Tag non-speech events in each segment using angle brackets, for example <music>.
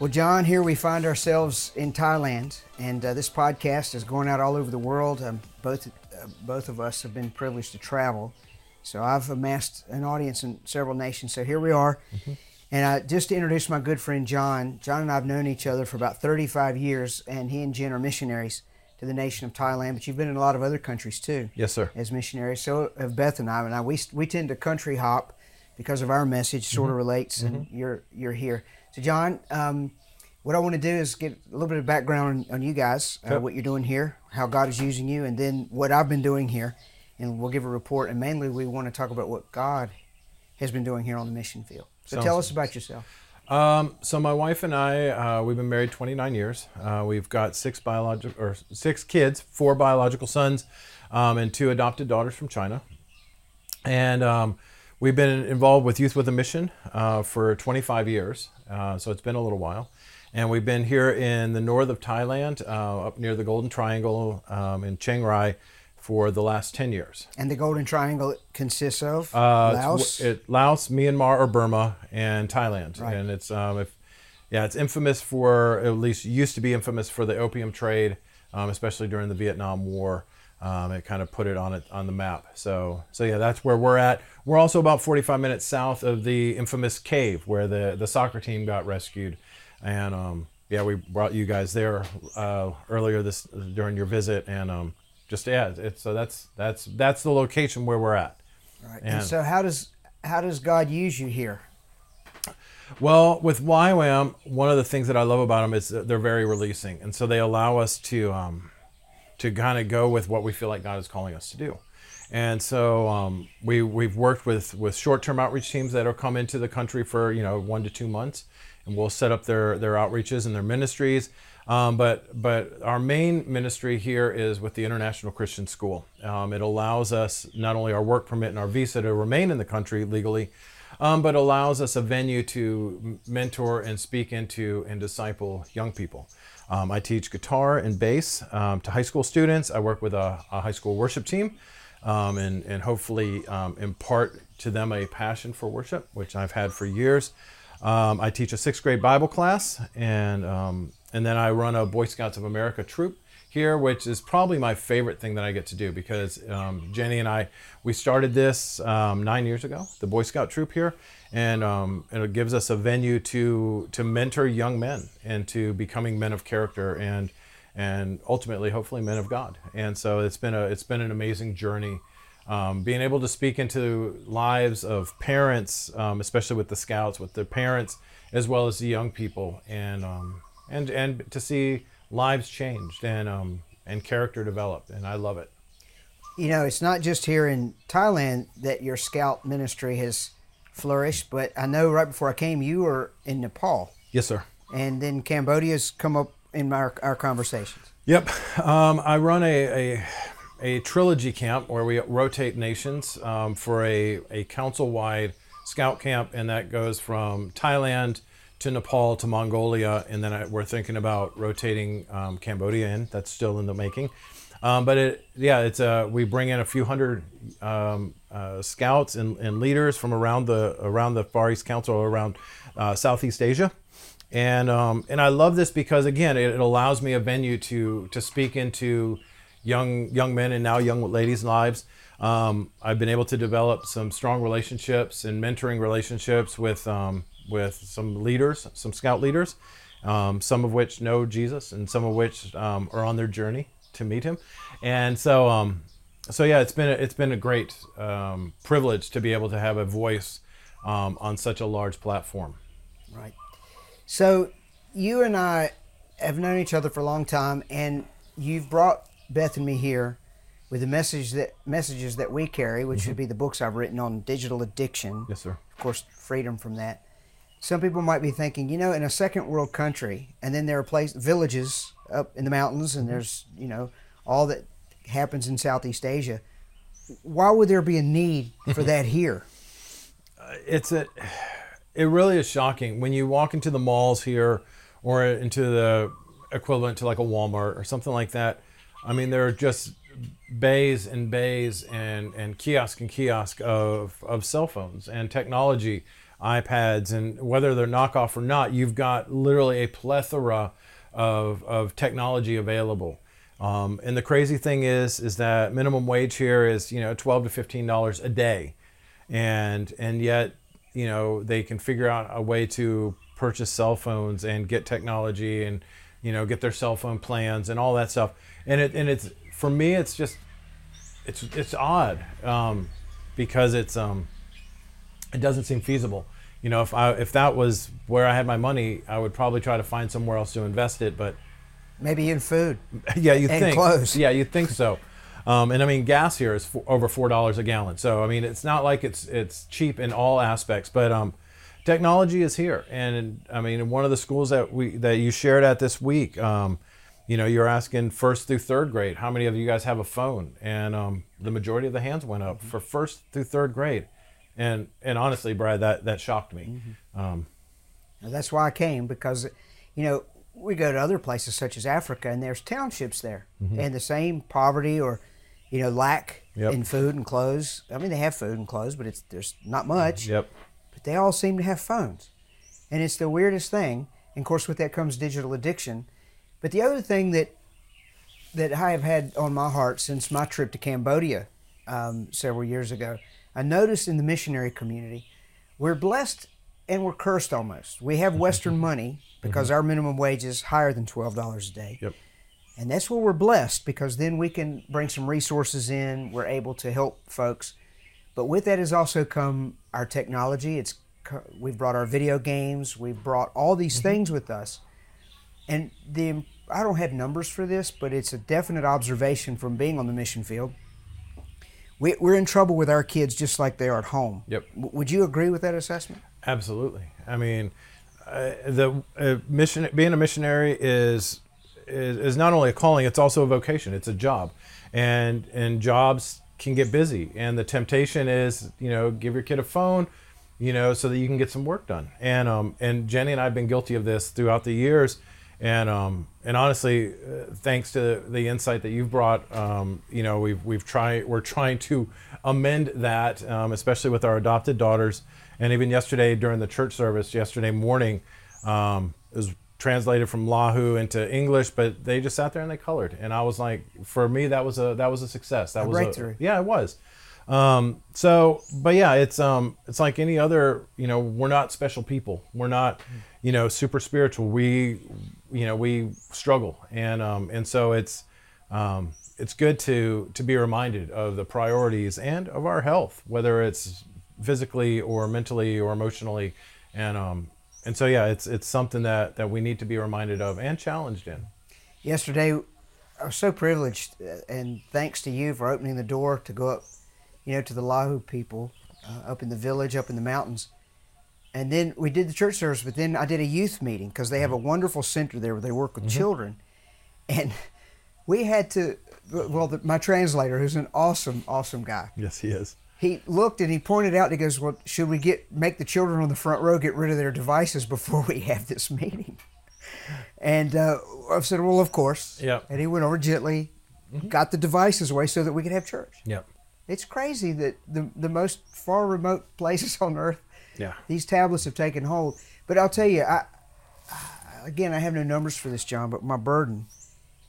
Well, John, here we find ourselves in Thailand, and uh, this podcast is going out all over the world. Um, both uh, both of us have been privileged to travel, so I've amassed an audience in several nations. So here we are, and I just to introduce my good friend John. John and I have known each other for about 35 years, and he and Jen are missionaries to the nation of Thailand. But you've been in a lot of other countries too Yes, sir. as missionaries. So have Beth and I. And I we we tend to country hop because of our message sort of relates, and you're you're here. So John, um, what I want to do is get a little bit of background on, on you guys, uh, what you're doing here, how God is using you, and then what I've been doing here, and we'll give a report. And mainly, we want to talk about what God has been doing here on the mission field. So Sounds tell us about yourself. Um, so my wife and I, uh, we've been married 29 years. Uh, we've got six biological or six kids, four biological sons, um, and two adopted daughters from China. And um, we've been involved with Youth with a Mission uh, for 25 years. Uh, so it's been a little while. And we've been here in the north of Thailand, uh, up near the Golden Triangle um, in Chiang Rai, for the last 10 years. And the Golden Triangle consists of Uh, Laos. it, Laos, Myanmar, or Burma, and Thailand. Right. And it's um, if, yeah, it's infamous for at least used to be infamous for the opium trade, um, especially during the Vietnam War. Um, it kind of put it on it on the map. So so yeah, that's where we're at. We're also about 45 minutes south of the infamous cave where the the soccer team got rescued, and um, yeah, we brought you guys there uh, earlier this during your visit, and um, just yeah, it's so that's that's that's the location where we're at. right. and- And so how does how does God use you here? Well, with YWAM, one of the things that I love about them is that they're very releasing, and so they allow us to um, to kind of go with what we feel like God is calling us to do. And so um, we we've worked with with short term outreach teams that will come into the country for you know one to two months, and we'll set up their their outreaches and their ministries. Um, but but our main ministry here is with the International Christian School. Um, it allows us not only our work permit and our visa to remain in the country legally, um, but allows us a venue to mentor and speak into and disciple young people. Um, I teach guitar and bass um, to high school students. I work with a, a high school worship team um, and, and hopefully um, impart to them a passion for worship, which I've had for years. Um, I teach a sixth grade Bible class, and, um, and then I run a Boy Scouts of America troop here, which is probably my favorite thing that I get to do because um, Jenny and I, we started this um, nine years ago, the Boy Scout troop here, and, um, and it gives us a venue to to mentor young men into becoming men of character and and ultimately, hopefully, men of God. And so it's been a it's been an amazing journey. Um, being able to speak into lives of parents, um, especially with the scouts, with their parents, as well as the young people, and um, and and to see lives changed and um, and character developed, and I love it. you know, it's not just here in Thailand that your scout ministry has flourished, but I know right before I came, you were in Nepal, Yes, sir. and then Cambodia's come up in our, our conversations. Yep. Um, I run a, a, a trilogy camp where we rotate nations um, for a, a council wide scout camp, and that goes from Thailand to Nepal to Mongolia, and then I, we're thinking about rotating um, Cambodia in. That's still in the making. Um, but it, yeah, it's uh, we bring in a few hundred um, uh, scouts and, and leaders from around the around the Far East Council, around uh, Southeast Asia, and um, and I love this because again, it, it allows me a venue to to speak into young young men and now young ladies' lives. Um, I've been able to develop some strong relationships and mentoring relationships with um, with some leaders, some scout leaders, um, some of which know Jesus and some of which um, are on their journey to meet Him. And so, um, so yeah, it's been a, it's been a great um, privilege to be able to have a voice um, on such a large platform. Right. So you and I have known each other for a long time, and you've brought Beth and me here with the message that messages that we carry, which would be the books I've written on digital addiction. Yes, sir. Of course, freedom from that. Some people might be thinking, you know, in a second world country, and then there are places, villages up in the mountains, and there's, you know, all that happens in Southeast Asia. Why would there be a need for <laughs> that here? Uh, it's a it really is shocking when you walk into the malls here or into the equivalent to like a Walmart or something like that. I mean, there are just bays and bays and, and kiosk and kiosk of, of cell phones and technology. iPads, and whether they're knockoff or not, you've got literally a plethora of, of technology available. Um, and the crazy thing is, is that minimum wage here is you know twelve to fifteen dollars a day, and and yet you know they can figure out a way to purchase cell phones and get technology and you know get their cell phone plans and all that stuff. And it and it's for me, it's just it's it's odd um, because it's um, it doesn't seem feasible. You know, if I if that was where I had my money, I would probably try to find somewhere else to invest it. But maybe in food. <laughs> yeah, you think clothes. Yeah, you think so. Um, and I mean, gas here is for, over four dollars a gallon. So I mean, it's not like it's it's cheap in all aspects. But um, technology is here, and I mean, in one of the schools that we that you shared at this week, um, you know, you're asking first through third grade, how many of you guys have a phone? And um, the majority of the hands went up for first through third grade. And and honestly, Brad, that that shocked me. Um, that's why I came because, you know, we go to other places such as Africa and there's townships there and the same poverty or, you know, lack Yep. in food and clothes. I mean, they have food and clothes, but it's there's not much. yep. But they all seem to have phones, and it's the weirdest thing. And of course, with that comes digital addiction. But the other thing that that I have had on my heart since my trip to Cambodia um, several years ago, I noticed in the missionary community, we're blessed and we're cursed almost. We have Western <laughs> money because mm-hmm. our minimum wage is higher than twelve dollars a day. Yep. And that's where we're blessed because then we can bring some resources in. We're able to help folks. But with that has also come our technology. It's we've brought our video games. We've brought all these mm-hmm. things with us. And the I don't have numbers for this, but it's a definite observation from being on the mission field. We, we're in trouble with our kids just like they are at home. Yep. W- would you agree with that assessment? Absolutely. I mean, uh, the uh, mission being a missionary is, is is not only a calling; it's also a vocation. It's a job, and and jobs can get busy. And the temptation is, you know, give your kid a phone, you know, so that you can get some work done. And um and Jenny and I have been guilty of this throughout the years. And um and honestly, uh, thanks to the insight that you've brought, um, you know, we've we've tried we're trying to amend that, um, especially with our adopted daughters. And even yesterday during the church service, yesterday morning, um, it was translated from Lahu into English, but they just sat there and they colored. And I was like, for me, that was a that was a success. That A was breakthrough. yeah, it was. Um, so, but yeah, it's um, it's like any other. You know, we're not special people. We're not, you know, super spiritual. We, you know, we struggle, and um, and so it's um, it's good to to be reminded of the priorities and of our health, whether it's physically or mentally or emotionally, and um, and so yeah, it's it's something that that we need to be reminded of and challenged in. yesterday I was so privileged, uh, and thanks to you for opening the door to go up, you know, to the Lahu people uh, up in the village, up in the mountains. And then we did the church service, but then I did a youth meeting because they have a mm-hmm. wonderful center there where they work with mm-hmm. children. And we had to, well, the, my translator, who's an awesome, awesome guy, Yes, he is. he looked and he pointed out, And he goes, Well, should we get make the children on the front row get rid of their devices before we <laughs> have this meeting? And uh, I said, Well, of course. Yep. And he went over gently, mm-hmm. got the devices away so that we could have church. Yep. It's crazy that the, the most far remote places <laughs> on earth, Yeah. these tablets have taken hold. But I'll tell you, I, again, I have no numbers for this, John, but my burden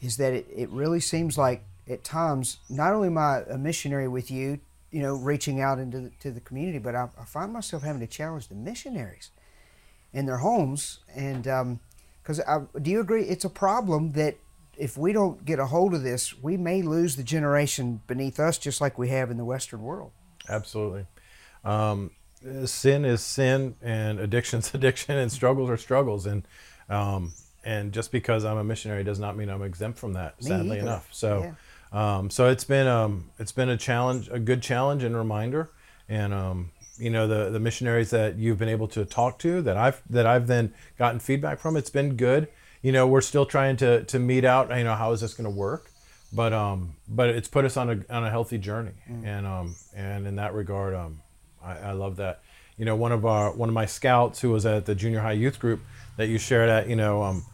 is that it, it really seems like at times, not only am I a missionary with you, you know, reaching out into the, to the community, but I, I find myself having to challenge the missionaries in their homes. And because I do you agree it's a problem that if we don't get a hold of this, we may lose the generation beneath us, just like we have in the Western world. Absolutely. Um, sin is sin, and addiction's <laughs> addiction, and struggles are struggles, and um, and just because I'm a missionary does not mean I'm exempt from that. Me sadly either. enough, so um, so it's been um, it's been a challenge, a good challenge and reminder, and um, you know the the missionaries that you've been able to talk to that I've that I've then gotten feedback from. It's been good. You know, we're still trying to to meet out. You know, how is this going to work? but um but it's put us on a on a healthy journey and um and in that regard um I, I love that you know one of our one of my scouts who was at the junior high youth group that you shared at you know um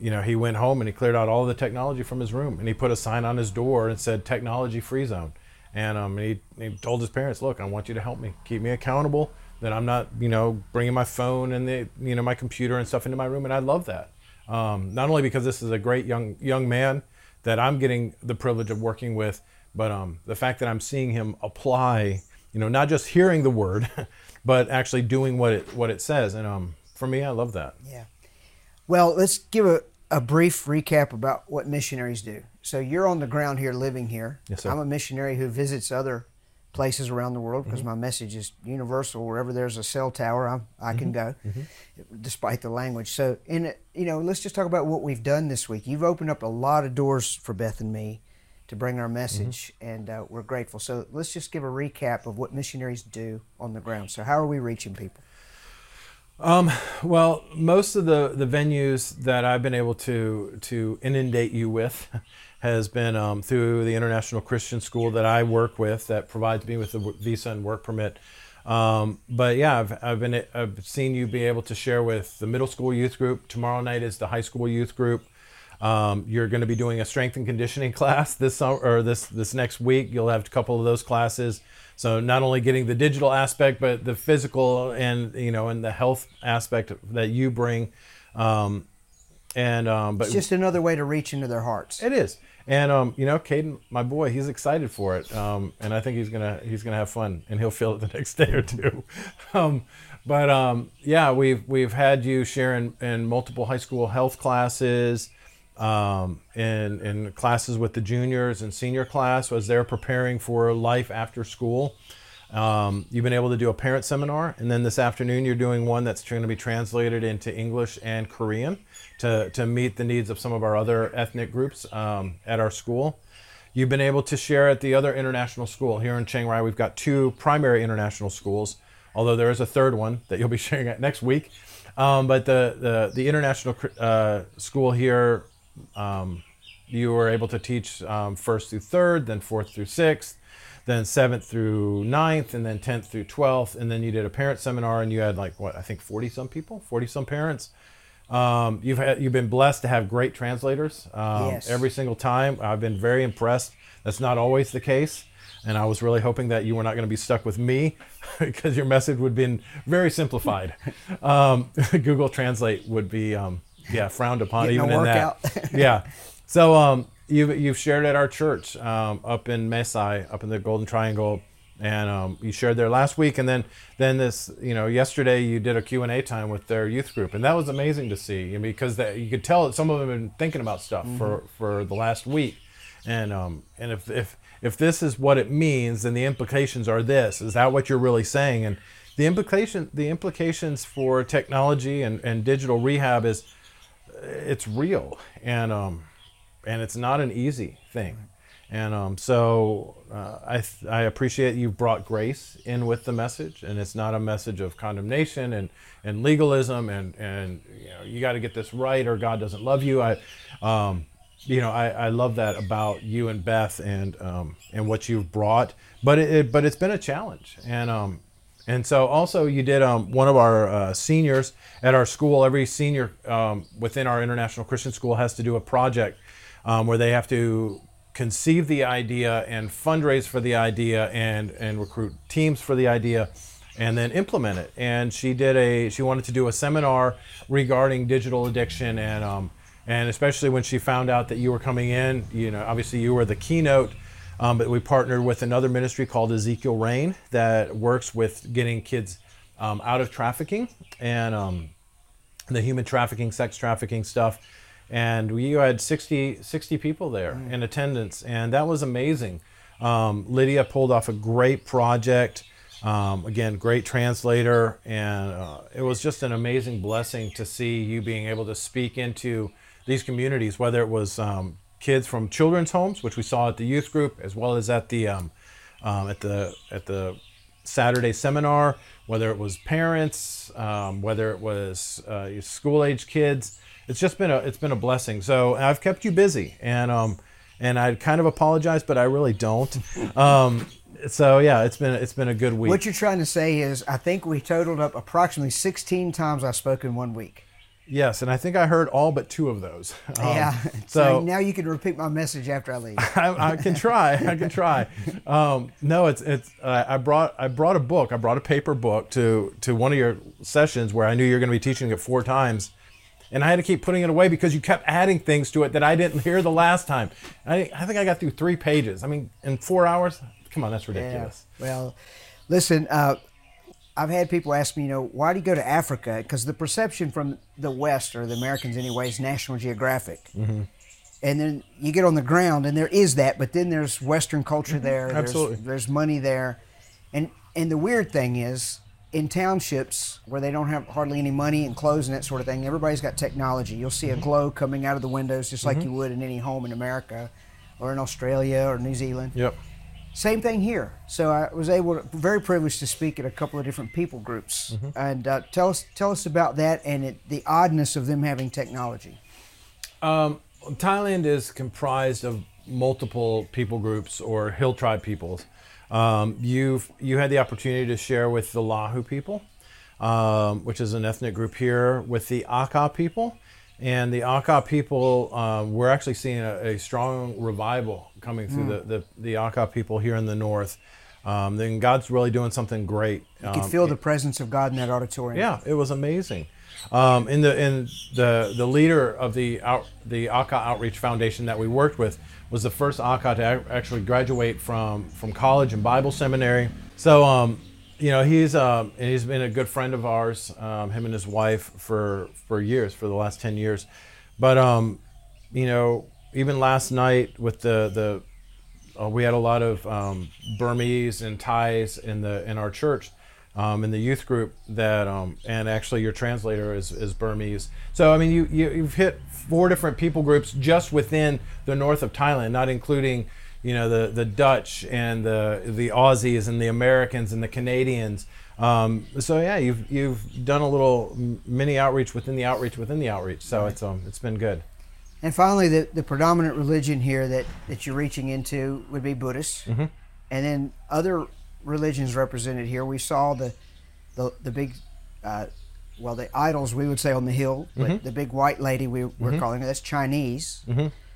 you know he went home and he cleared out all the technology from his room and he put a sign on his door and said technology free zone and um, he, he told his parents, "Look, I want you to help me, keep me accountable. That I'm not, you know, bringing my phone and the, you know, my computer and stuff into my room." And I love that. Um, not only because this is a great young young man that I'm getting the privilege of working with, but um, the fact that I'm seeing him apply, you know, not just hearing the word, <laughs> but actually doing what it what it says. And um, for me, I love that. Yeah. Well, let's give a, a brief recap about what missionaries do. So you're on the ground here, living here. Yes, sir. I'm a missionary who visits other places around the world because mm-hmm. my message is universal. Wherever there's a cell tower, I'm, I can mm-hmm. go, mm-hmm. despite the language. So, in it, you know, let's just talk about what we've done this week. You've opened up a lot of doors for Beth and me to bring our message, and uh, we're grateful. So, let's just give a recap of what missionaries do on the ground. So, how are we reaching people? Um, well, most of the, the venues that I've been able to to inundate you with <laughs> has been um, through the International Christian School that I work with that provides me with the w- visa and work permit. Um, but yeah, I've, I've been I've seen you be able to share with the middle school youth group. Tomorrow night is the high school youth group. Um, you're going to be doing a strength and conditioning <laughs> class this summer or this this next week. You'll have a couple of those classes. So not only getting the digital aspect, but the physical and you know and the health aspect that you bring. Um, and um, but It's just another way to reach into their hearts. it is. And um, you know, Caden, my boy, he's excited for it, um, and I think he's gonna he's gonna have fun, and he'll feel it the <laughs> next day or two. <laughs> um, but um, yeah, we've we've had you share in, in multiple high school health classes, um, in in classes with the juniors and senior class as they're preparing for life after school. Um, you've been able to do a parent seminar, and then this afternoon you're doing one that's going to be translated into English and Korean to, to meet the needs of some of our other ethnic groups um, at our school. You've been able to share at the other international school here in Chiang Rai. We've got two primary international schools, although there is a third one that you'll be <laughs> sharing at next week. Um, but the, the, the international uh, school here, um, you were able to teach um, first through third, then fourth through sixth then seventh through ninth, and then tenth through twelfth, and then you did a parent seminar, and you had like what I think forty some people, forty some parents. Um, you've had you've been blessed to have great translators um, Yes. every single time. I've been very impressed. That's not always the case, and I was really hoping that you were not going to be stuck with me <laughs> because your message would have been very simplified. <laughs> um, <laughs> Google Translate would be um, yeah frowned upon even in that. <laughs> yeah. So um, you've you've shared at our church um, up in Mae Sai, up in the Golden Triangle, and um, you shared there last week, and then then this you know yesterday you did a Q and A time with their youth group, and that was amazing to see. Because that, you could tell that some of them have been thinking about stuff for for the last week, and um and if if if this is what it means, then the implications are this. Is that what you're really saying? And the implication the implications for technology and, and digital rehab is it's real and um and it's not an easy thing. And um so uh, I th- I appreciate you brought grace in with the message and it's not a message of condemnation and and legalism and and you know you got to get this right or God doesn't love you. I um you know I, I love that about you and Beth and um and what you've brought but it, it but it's been a challenge. And um and so also you did um, one of our uh, seniors at our school. Every senior um, within our international Christian school has to do a project um, where they have to conceive the idea and fundraise for the idea and and recruit teams for the idea and then implement it. And she did a she wanted to do a seminar regarding digital addiction and um, and especially when she found out that you were coming in, you know, obviously you were the keynote. Um, but we partnered with another ministry called Ezekiel Rain that works with getting kids um, out of trafficking and um, the human trafficking, sex trafficking stuff. And we had 60, 60 people there in attendance, and that was amazing. Um, Lydia pulled off a great project. Um, again, great translator, and uh, it was just an amazing blessing to see you being able to speak into these communities, whether it was um, kids from children's homes, which we saw at the youth group, as well as at the um, um, at the at the Saturday seminar, whether it was parents, um, whether it was uh, school age kids. It's just been a it's been a blessing. So I've kept you busy, and um, and I kind of apologize, but I really don't. <laughs> Um, so yeah, it's been it's been a good week. What you're trying to say is, I think we totaled up approximately 16 times I spoke in one week. Yes, and I think I heard all but two of those. <laughs> Um, yeah. <laughs> So, So now you can repeat my message after I leave. <laughs> I, I can try. I can try. Um, no, it's it's. Uh, I brought I brought a book. I brought a paper book to to one of your sessions where I knew you were going to be teaching it four times, and I had to keep putting it away because you kept adding things to it that I didn't hear the last time. I I think I got through three pages. I mean, in four hours. Come on, that's ridiculous. Yeah. Well, listen, uh, I've had people ask me, you know, why do you go to Africa? Because the perception from the West, or the Americans anyway, is National Geographic. Mm-hmm. And then you get on the ground, and there is that, but then there's Western culture there. Mm-hmm. Absolutely. There's, there's money there, and and the weird thing is, in townships where they don't have hardly any money and clothes and that sort of thing, everybody's got technology. You'll see a glow coming out of the windows just like you would in any home in America, or in Australia or New Zealand. Yep. Same thing here. So I was able, to, very privileged to speak at a couple of different people groups, Mm-hmm. and uh, tell us tell us about that and it, the oddness of them having technology. Um, Thailand is comprised of multiple people groups or hill tribe peoples. Um, you've you had the opportunity to share with the Lahu people, um, which is an ethnic group here, with the Akha people, and the Akha people. Um, we're actually seeing a, a strong revival coming through the, the the Akha people here in the north. Um, then God's really doing something great. You could feel the presence of God in that auditorium. Yeah, it was amazing. Um, in the in the the leader of the out, the Akha Outreach Foundation that we worked with was the first Akha to actually graduate from from college and Bible seminary. So um, you know he's um, he's been a good friend of ours, um, him and his wife for for years, for the last ten years. But um, you know even last night with the the uh, we had a lot of um, Burmese and Thais in the in our church, um, in the youth group that, um, and actually your translator is, is Burmese. So I mean, you, you you've hit four different people groups just within the north of Thailand, not including you know the the Dutch and the the Aussies and the Americans and the Canadians. Um, so yeah, you've you've done a little mini outreach within the outreach within the outreach. So it's um it's been good. And finally, the, the predominant religion here that, that you're reaching into would be Buddhist. Mm-hmm. And then other religions represented here. We saw the the, the big, uh, well, the idols we would say on the hill, but Mm-hmm. the big white lady we, we're calling her, that's Chinese.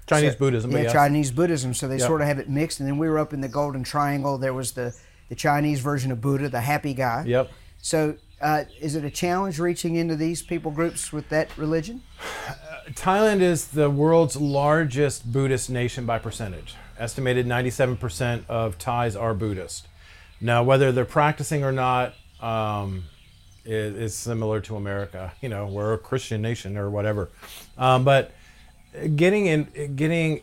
Chinese So- Buddhism, but Yeah. Chinese Buddhism. So they sort of have it mixed. And then we were up in the Golden Triangle. There was the, the Chinese version of Buddha, the happy guy. Yep. So uh, is it a challenge reaching into these people groups with that religion? <sighs> Thailand is the world's largest Buddhist nation by percentage. Estimated 97% of Thais are Buddhist. Now, whether they're practicing or not um, is, is similar to America. You know, we're a Christian nation or whatever. Um, but getting in, getting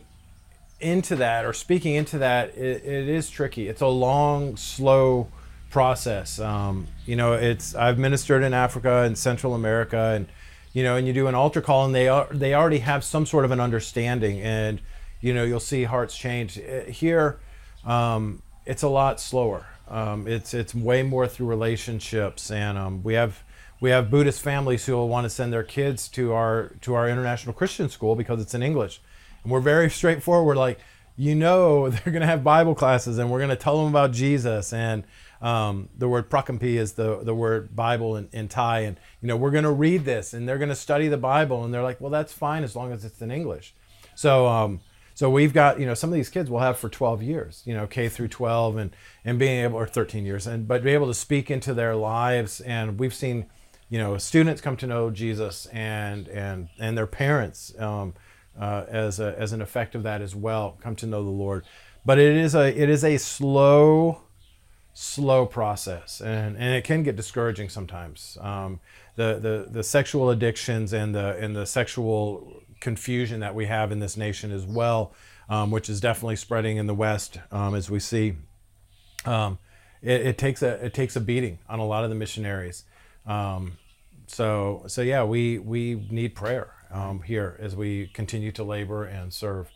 into that or speaking into that, it, it is tricky. It's a long, slow process. Um, you know, it's I've ministered in Africa and Central America, and you know, and you do an altar call, and they are they already have some sort of an understanding, and you know, you'll see hearts change. Uh, Here, um, it's a lot slower. Um, it's it's way more through relationships, and um, we have we have Buddhist families who will want to send their kids to our to our international Christian school because it's in English, and we're very straightforward. Like, you know, <laughs> they're going to have Bible classes, and we're going to tell them about Jesus, and um, the word prakampi is the the word Bible in, in Thai, and you know, we're going to read this, and they're going to study the Bible, and they're like, well, that's fine as long as it's in English. So um, so we've got you know some of these kids will have for 12 years, you know K through 12, and and being able or 13 years, and but be able to speak into their lives, and we've seen you know students come to know Jesus and and and their parents um, uh, as a, as an effect of that as well come to know the Lord. But it is a it is a slow slow process and, and it can get discouraging sometimes um, the, the the sexual addictions and the and the sexual confusion that we have in this nation as well um, which is definitely spreading in the west um, as we see um, it, it takes a it takes a beating on a lot of the missionaries um, so so yeah we we need prayer um, here as we continue to labor and serve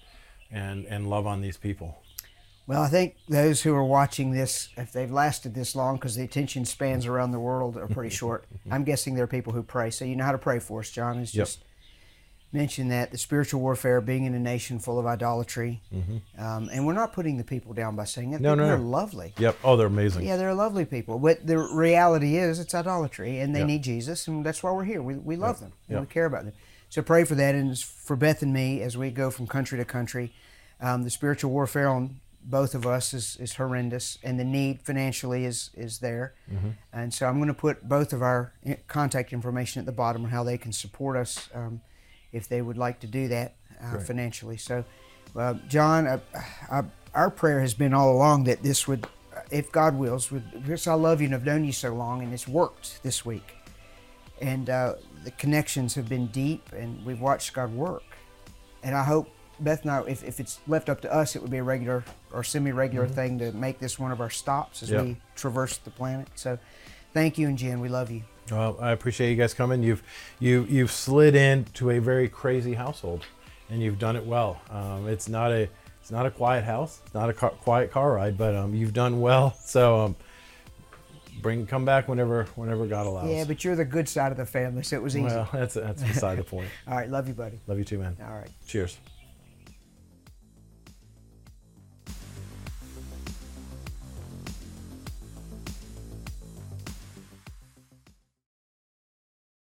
and and love on these people Well, I think those who are watching this, if they've lasted this long, because the attention spans around the world are pretty short, <laughs> I'm guessing there are people who pray. So you know how to pray for us, John. It's Yep. Just mention that the spiritual warfare, being in a nation full of idolatry, um, and we're not putting the people down by saying it. No, no, they're no. lovely. Yep. Oh, they're amazing. Yeah, they're lovely people. But the reality is, it's idolatry, and they Yeah. need Jesus, and that's why we're here. We, we love them, and Yeah. we care about them. So pray for that, and it's for Beth and me as we go from country to country. Um, the spiritual warfare on both of us is, is horrendous, and the need financially is is there. Mm-hmm. And so I'm going to put both of our contact information at the bottom on how they can support us um, if they would like to do that uh, Great. financially. So, uh, John, uh, our prayer has been all along that this would, if God wills, would, because I love you and have known you so long, and it's worked this week. And uh, the connections have been deep, and we've watched God work. And I hope Beth and I, if, if it's left up to us, it would be a regular or semi-regular thing to make this one of our stops as Yeah. we traverse the planet. So, thank you, and Jen, we love you. Well, I appreciate you guys coming. You've you you've slid into a very crazy household, and you've done it well. Um, it's not a it's not a quiet house. It's not a car, quiet car ride, but um, you've done well. <laughs> So um, bring come back whenever whenever God allows. Yeah, but you're the good side of the family, so it was easy. well, that's that's beside the point. <laughs> All right, love you, buddy. Love you too, man. All right. Cheers.